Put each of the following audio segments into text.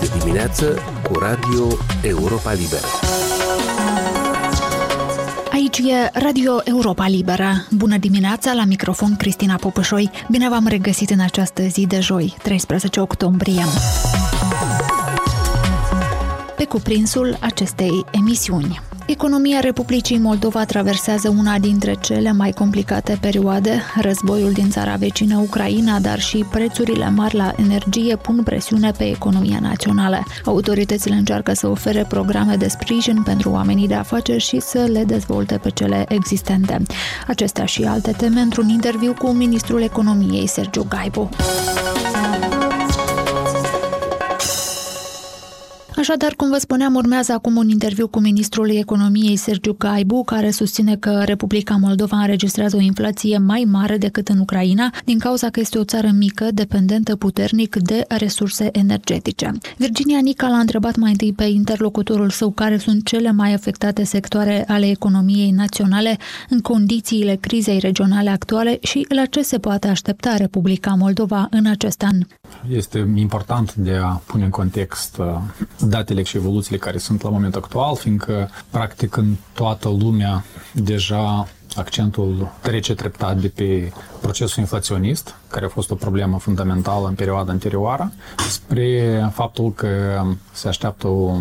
de dimineață cu Radio Europa Liberă. Aici e Radio Europa Liberă. Bună dimineața, la microfon Cristina Popășoi. Bine v-am regăsit în această zi de joi, 13 octombrie. Pe cuprinsul acestei emisiuni. Economia Republicii Moldova traversează una dintre cele mai complicate perioade. Războiul din țara vecină Ucraina, dar și prețurile mari la energie pun presiune pe economia națională. Autoritățile încearcă să ofere programe de sprijin pentru oamenii de afaceri și să le dezvolte pe cele existente. Acestea și alte teme într-un interviu cu ministrul economiei Sergiu Gaibu. Așadar, cum vă spuneam, urmează acum un interviu cu ministrul economiei Sergiu Gaibu, care susține că Republica Moldova înregistrează o inflație mai mare decât în Ucraina, din cauza că este o țară mică, dependentă puternic de resurse energetice. Virginia Nica l-a întrebat mai întâi pe interlocutorul său care sunt cele mai afectate sectoare ale economiei naționale în condițiile crizei regionale actuale și la ce se poate aștepta Republica Moldova în acest an. Este important de a pune în context uh, datele și evoluțiile care sunt la momentul actual, fiindcă, practic, în toată lumea deja accentul trece treptat de pe procesul inflaționist, care a fost o problemă fundamentală în perioada anterioară, spre faptul că se așteaptă o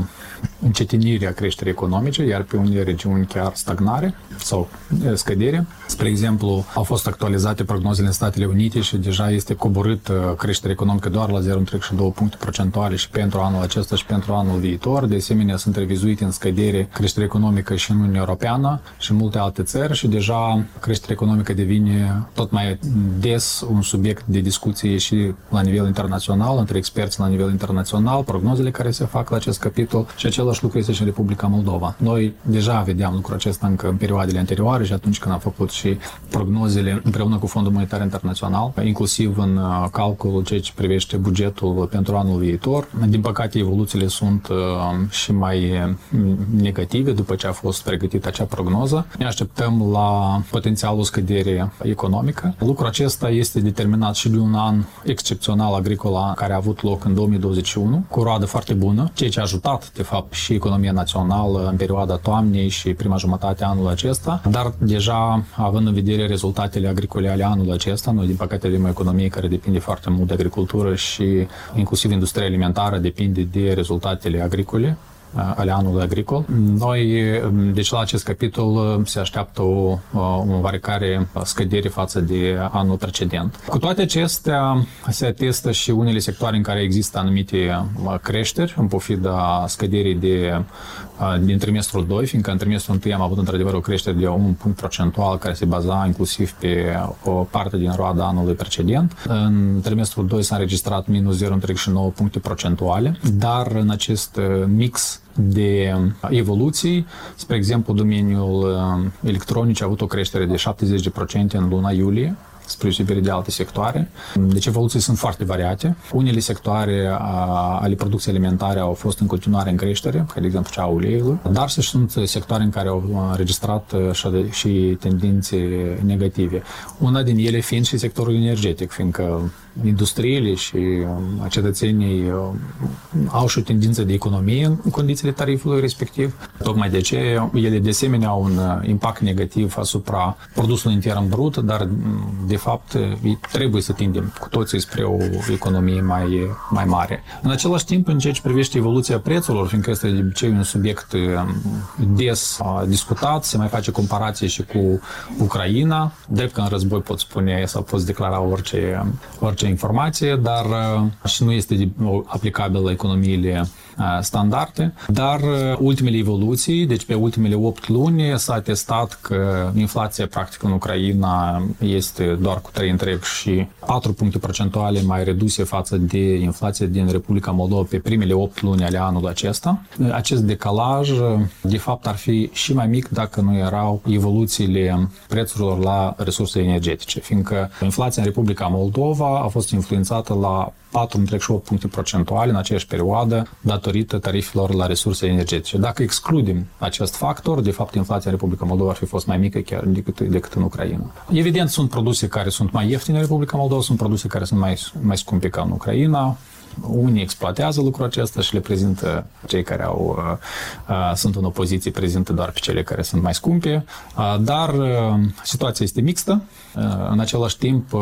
încetinire a creșterii economice, iar pe unele regiuni chiar stagnare sau scădere. Spre exemplu, au fost actualizate prognozele în Statele Unite și deja este coborât creșterea economică doar la 0,2 puncte procentuale și pentru anul acesta și pentru anul viitor. De asemenea, sunt revizuite în scădere creșterea economică și în Uniunea Europeană și în multe alte țări și deja creșterea economică devine tot mai des un subiect de discuție și la nivel internațional, între experți la nivel internațional, prognozele care se fac la acest capitol și același lucru este și în Republica Moldova. Noi deja vedeam lucrul acesta încă în perioadele anterioare și atunci când am făcut și prognozele împreună cu Fondul Monetar Internațional, inclusiv în uh, calculul ceea ce privește bugetul pentru anul viitor. Din păcate, evoluțiile sunt uh, și mai mm, negative după ce a fost pregătită acea prognoză. Ne așteptăm la potențialul scădere economică. Lucrul acesta este determinat și de un an excepțional agricol care a avut loc în 2021, cu o roadă foarte bună, ceea ce a ajutat, de fapt, și economia națională în perioada toamnei și prima jumătate a anului acesta, dar deja având în vedere rezultatele agricole ale anului acesta, noi din păcate avem o economie care depinde foarte mult de agricultură și inclusiv industria alimentară depinde de rezultatele agricole ale anului agricol. Noi, deci la acest capitol se așteaptă o, o oarecare scădere față de anul precedent. Cu toate acestea, se atestă și unele sectoare în care există anumite creșteri, în pofida scăderii de, din trimestrul 2, fiindcă în trimestrul 1 am avut într-adevăr o creștere de un punct procentual care se baza inclusiv pe o parte din roada anului precedent. În trimestrul 2 s-a înregistrat minus 0,39 puncte procentuale, dar în acest mix de evoluții. Spre exemplu, domeniul uh, electronic a avut o creștere de 70% în luna iulie, spre deosebire de alte sectoare. Deci evoluții sunt foarte variate. Unele sectoare ale producției alimentare au fost în continuare în creștere, ca de exemplu cea a uleiului, dar sunt sectoare în care au înregistrat uh, și tendințe negative. Una din ele fiind și sectorul energetic, fiindcă industriile și um, cetățenii um, au și o tendință de economie în condițiile tarifului respectiv. Tocmai de ce ele de asemenea au un uh, impact negativ asupra produsului intern brut, dar mm, de fapt trebuie să tindem cu toții spre o economie mai, mai mare. În același timp, în ceea ce privește evoluția prețurilor, fiindcă este de obicei un subiect um, des discutat, se mai face comparație și cu Ucraina, drept că în război pot spune sau poți declara orice, orice informație, dar uh, și nu este aplicabil la economiile uh, standarde, dar uh, ultimele evoluții, deci pe ultimele 8 luni s-a testat că inflația practic în Ucraina este doar cu 3 întreg și 4 puncte procentuale mai reduse față de inflația din Republica Moldova pe primele 8 luni ale anului acesta. Acest decalaj de fapt ar fi și mai mic dacă nu erau evoluțiile prețurilor la resurse energetice, fiindcă inflația în Republica Moldova a fost fost influențată la 4,8 puncte procentuale în aceeași perioadă datorită tarifelor la resurse energetice. Dacă excludem acest factor, de fapt inflația în Republica Moldova ar fi fost mai mică chiar decât, decât în Ucraina. Evident, sunt produse care sunt mai ieftine în Republica Moldova, sunt produse care sunt mai, mai scumpe ca în Ucraina. Unii exploatează lucrul acesta și le prezintă cei care au, uh, uh, sunt în opoziție, prezintă doar pe cele care sunt mai scumpe, uh, dar uh, situația este mixtă. Uh, în același timp, uh,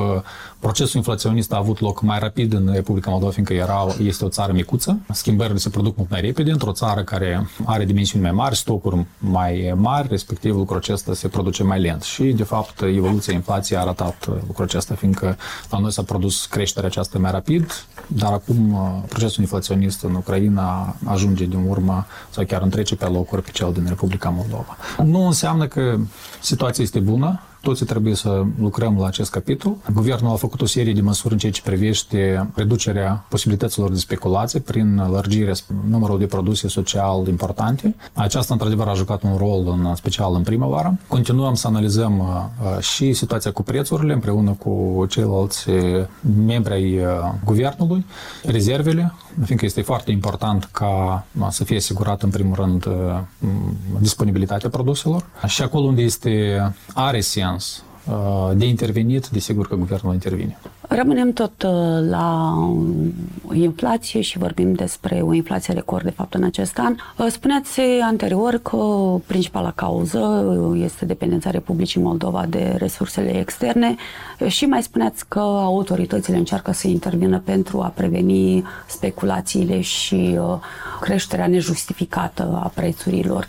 procesul inflaționist a avut loc mai rapid în Republica Moldova, fiindcă era, este o țară micuță. Schimbările se produc mult mai repede într-o țară care are dimensiuni mai mari, stocuri mai mari, respectiv lucrul acesta se produce mai lent. Și, de fapt, evoluția inflației a arătat lucrul acesta, fiindcă la noi s-a produs creșterea aceasta mai rapid, dar acum uh, procesul inflaționist în Ucraina ajunge din urmă sau chiar întrece pe locuri pe cel din Republica Moldova. Nu înseamnă că situația este bună, toți trebuie să lucrăm la acest capitol. Guvernul a făcut o serie de măsuri în ceea ce privește reducerea posibilităților de speculație prin lărgirea numărului de produse social importante. Aceasta, într-adevăr, a jucat un rol, în special în primăvară. Continuăm să analizăm uh, uh, și situația cu prețurile împreună cu ceilalți membri ai uh, guvernului, rezervele, fiindcă este foarte important ca să fie asigurat în primul rând disponibilitatea produselor și acolo unde este are sens de intervenit, desigur că guvernul intervine. Rămânem tot uh, la inflație și vorbim despre o inflație record, de fapt, în acest an. Uh, spuneați anterior că principala cauză este dependența Republicii Moldova de resursele externe și mai spuneați că autoritățile încearcă să intervină pentru a preveni speculațiile și uh, creșterea nejustificată a prețurilor.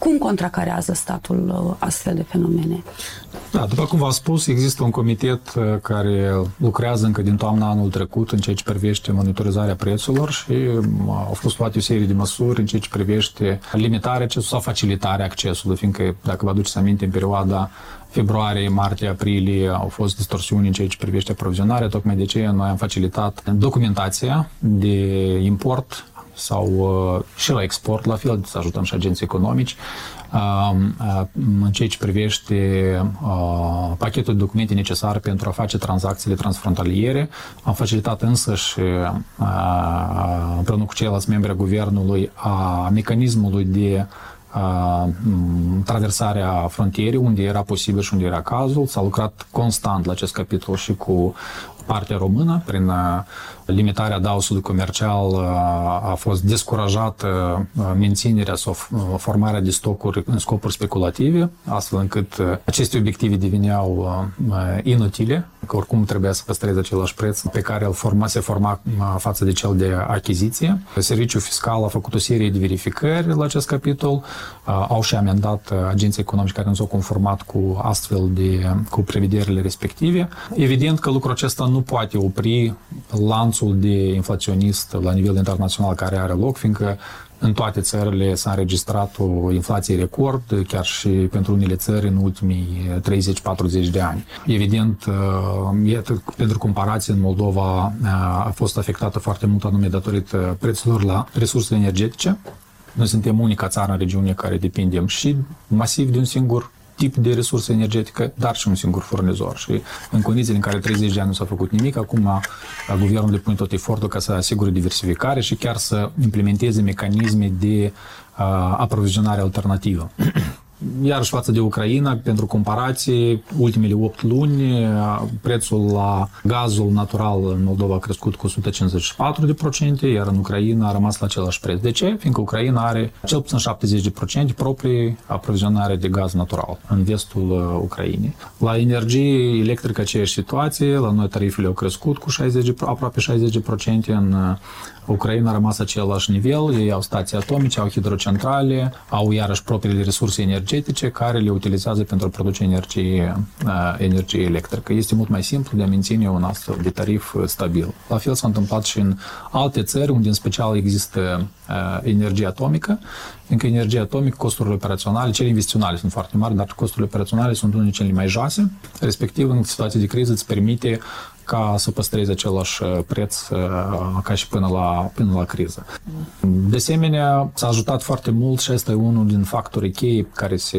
Cum contracarează statul uh, astfel de fenomene? Da, după cum v-am spus, există un comitet uh, care lucrează încă din toamna anul trecut în ceea ce privește monitorizarea prețurilor și uh, au fost luate o serie de măsuri în ceea ce privește limitarea accesului sau facilitarea accesului, fiindcă, dacă vă aduceți aminte, în perioada februarie, martie, aprilie au fost distorsiuni în ceea ce privește aprovizionarea, tocmai de ce noi am facilitat documentația de import sau uh, și la export, la fel, să ajutăm și agenții economici. Uh, uh, în ceea ce privește uh, pachetul de documente necesare pentru a face tranzacțiile transfrontaliere, am facilitat însă și uh, împreună cu ceilalți membri ai guvernului a mecanismului de traversarea frontierei, unde era posibil și unde era cazul. S-a lucrat constant la acest capitol și cu partea română, prin uh, limitarea dausului comercial uh, a fost descurajată uh, menținerea sau formarea de stocuri în scopuri speculative, astfel încât aceste obiective deveneau inutile, că oricum trebuia să păstreze același preț pe care îl forma, se forma față de cel de achiziție. Serviciul fiscal a făcut o serie de verificări la acest capitol, au și amendat agenții economici care nu s-au conformat cu astfel de cu prevederile respective. Evident că lucrul acesta nu poate opri lanțul de inflaționist la nivel internațional care are loc, fiindcă în toate țările s-a înregistrat o inflație record, chiar și pentru unele țări în ultimii 30-40 de ani. Evident, iată, pentru comparație, în Moldova a fost afectată foarte mult anume datorită prețurilor la resurse energetice. Noi suntem unica țară în regiune care depindem și masiv de un singur tip de resursă energetică, dar și un singur furnizor. Și în condițiile în care 30 de ani nu s-a făcut nimic, acum guvernul depune tot efortul ca să asigure diversificare și chiar să implementeze mecanisme de uh, aprovizionare alternativă. Iarăși față de Ucraina, pentru comparație, ultimele 8 luni, prețul la gazul natural în Moldova a crescut cu 154%, iar în Ucraina a rămas la același preț. De ce? Fiindcă Ucraina are cel puțin 70% proprii aprovizionare de gaz natural în vestul uh, Ucrainei. La energie electrică aceeași situație, la noi tarifele au crescut cu 60, aproape 60%, în uh, Ucraina a rămas același nivel, ei au stații atomice, au hidrocentrale, au iarăși propriile resurse energetice care le utilizează pentru a produce energie, uh, energie electrică. Este mult mai simplu de a menține un astfel de tarif stabil. La fel s-a întâmplat și în alte țări, unde în special există uh, energie atomică, încă energie atomică, costurile operaționale, cele investiționale sunt foarte mari, dar costurile operaționale sunt unele cele mai joase, respectiv în situații de criză îți permite ca să păstreze același preț ca și până la, până la criză. De asemenea, s-a ajutat foarte mult și este unul din factorii cheie care se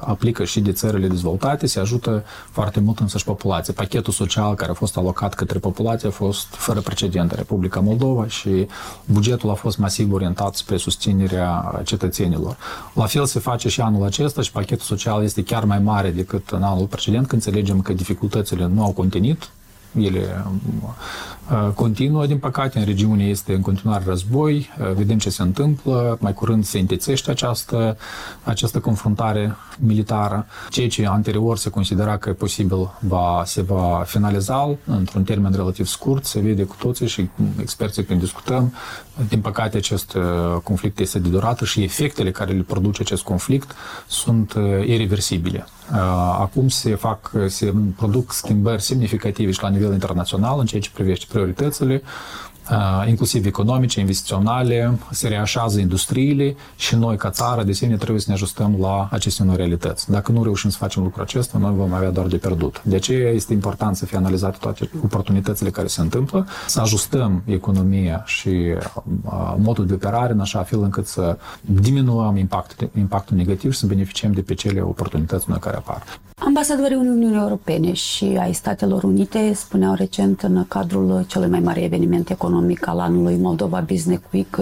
aplică și de țările dezvoltate, se ajută foarte mult însăși populația. Pachetul social care a fost alocat către populație a fost fără precedent în Republica Moldova și bugetul a fost masiv orientat spre susținerea cetățenilor. La fel se face și anul acesta și pachetul social este chiar mai mare decât în anul precedent, când înțelegem că dificultățile nu au contenit ele uh, continuă, din păcate, în regiune este în continuare război, uh, vedem ce se întâmplă, mai curând se întețește această, această confruntare militară. Ceea ce anterior se considera că posibil va, se va finaliza într-un termen relativ scurt, se vede cu toții și experții când discutăm. Din păcate, acest uh, conflict este de durată și efectele care le produce acest conflict sunt irreversibile. Acum se fac, se produc schimbări semnificative și la nivel internațional în ceea ce privește prioritățile inclusiv economice, investiționale, se reașează industriile și noi, ca țară, de asemenea, trebuie să ne ajustăm la aceste noi realități. Dacă nu reușim să facem lucrul acesta, noi vom avea doar de pierdut. De aceea este important să fie analizate toate oportunitățile care se întâmplă, să ajustăm economia și modul de operare în așa fel încât să diminuăm impactul, impactul negativ și să beneficiem de pe cele oportunități noi care apar. Ambasadorii Uniunii Europene și ai Statelor Unite spuneau recent în cadrul celui mai mare eveniment economic al anului Moldova Business Week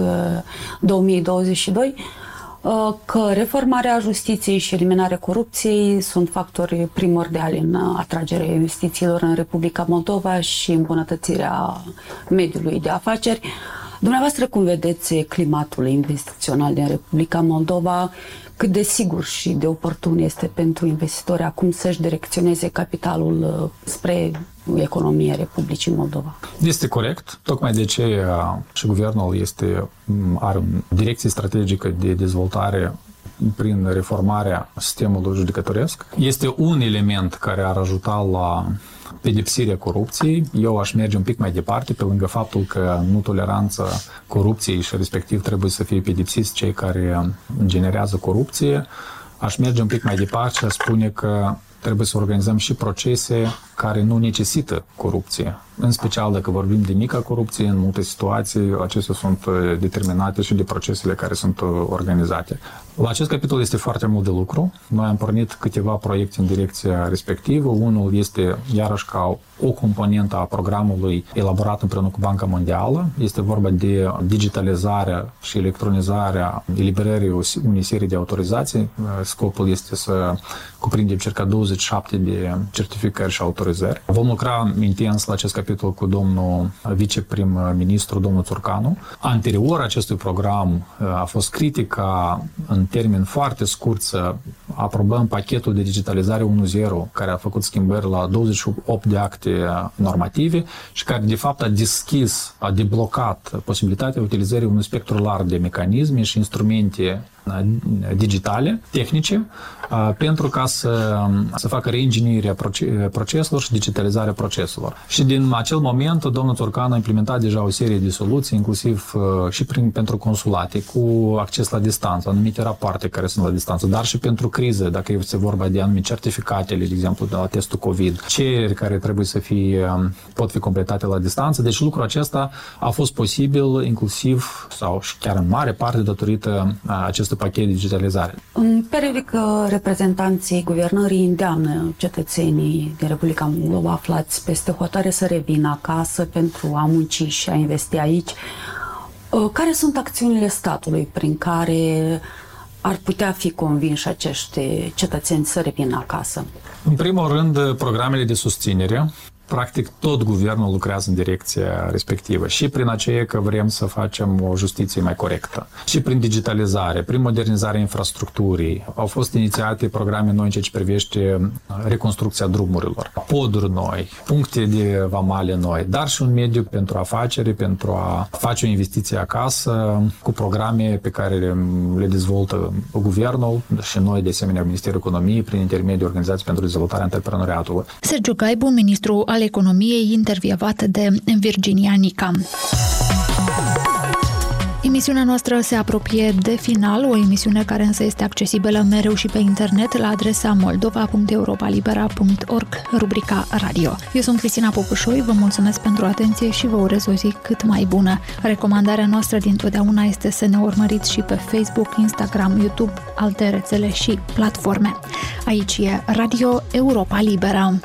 2022 uh, uh, că reformarea justiției și eliminarea corupției sunt factori primordiali în atragerea investițiilor în Republica Moldova și îmbunătățirea mediului de afaceri. Dumneavoastră, cum vedeți climatul investițional din Republica Moldova? cât de sigur și de oportun este pentru investitori acum să-și direcționeze capitalul uh, spre economia Republicii Moldova. Este corect, tocmai de ce și guvernul este, are o direcție strategică de dezvoltare prin reformarea sistemului judecătoresc. Este un element care ar ajuta la pedepsirea corupției. Eu aș merge un pic mai departe, pe lângă faptul că nu toleranța corupției și respectiv trebuie să fie pedepsiți cei care generează corupție. Aș merge un pic mai departe și aș spune că trebuie să organizăm și procese care nu necesită corupție. În special dacă vorbim de mică corupție, în multe situații acestea sunt uh, determinate și de procesele care sunt uh, organizate. La acest capitol este foarte mult de lucru. Noi am pornit câteva proiecte în direcția respectivă. Unul este iarăși ca o componentă a programului elaborat împreună cu Banca Mondială. Este vorba de digitalizarea și electronizarea eliberării unei serii de autorizații. Scopul este să cuprindem circa 27 de certificări și autorizări. Vom lucra intens la acest capitol cu domnul viceprim-ministru, domnul Țurcanu. Anterior acestui program a fost critica în termen foarte scurt să aprobăm pachetul de digitalizare 1.0 care a făcut schimbări la 28 de acte normative și care de fapt a deschis, a deblocat posibilitatea utilizării unui spectru larg de mecanisme și instrumente digitale, tehnice, pentru ca să, să facă reinginirea proceselor și digitalizarea proceselor. Și din acel moment, domnul Țurcan a implementat deja o serie de soluții, inclusiv și prin, pentru consulate, cu acces la distanță, anumite rapoarte care sunt la distanță, dar și pentru criză, dacă este vorba de anumite certificatele, de exemplu, de la testul COVID, cereri care trebuie să fie, pot fi completate la distanță. Deci lucrul acesta a fost posibil inclusiv sau și chiar în mare parte datorită acestui pachet de digitalizare. În periodic reprezentanții guvernării îndeamnă cetățenii din Republica Moldova aflați peste hotare să revină acasă pentru a munci și a investi aici. Care sunt acțiunile statului prin care ar putea fi convinși acești cetățeni să revină acasă? În primul rând, programele de susținere practic tot guvernul lucrează în direcția respectivă și prin aceea că vrem să facem o justiție mai corectă și prin digitalizare, prin modernizarea infrastructurii. Au fost inițiate programe noi în ceea ce privește reconstrucția drumurilor, poduri noi, puncte de vamale noi, dar și un mediu pentru afaceri, pentru a face o investiție acasă cu programe pe care le, le dezvoltă guvernul și noi, de asemenea, Ministerul Economiei, prin intermediul Organizației pentru Dezvoltarea Antreprenoriatului. Sergiu Gaibu, ministru al economiei, intervievat de Virginia Nica. Emisiunea noastră se apropie de final, o emisiune care însă este accesibilă mereu și pe internet la adresa moldova.europalibera.org, rubrica radio. Eu sunt Cristina Popușoi, vă mulțumesc pentru atenție și vă urez o zi cât mai bună. Recomandarea noastră dintotdeauna este să ne urmăriți și pe Facebook, Instagram, YouTube, alte rețele și platforme. Aici e Radio Europa Liberă.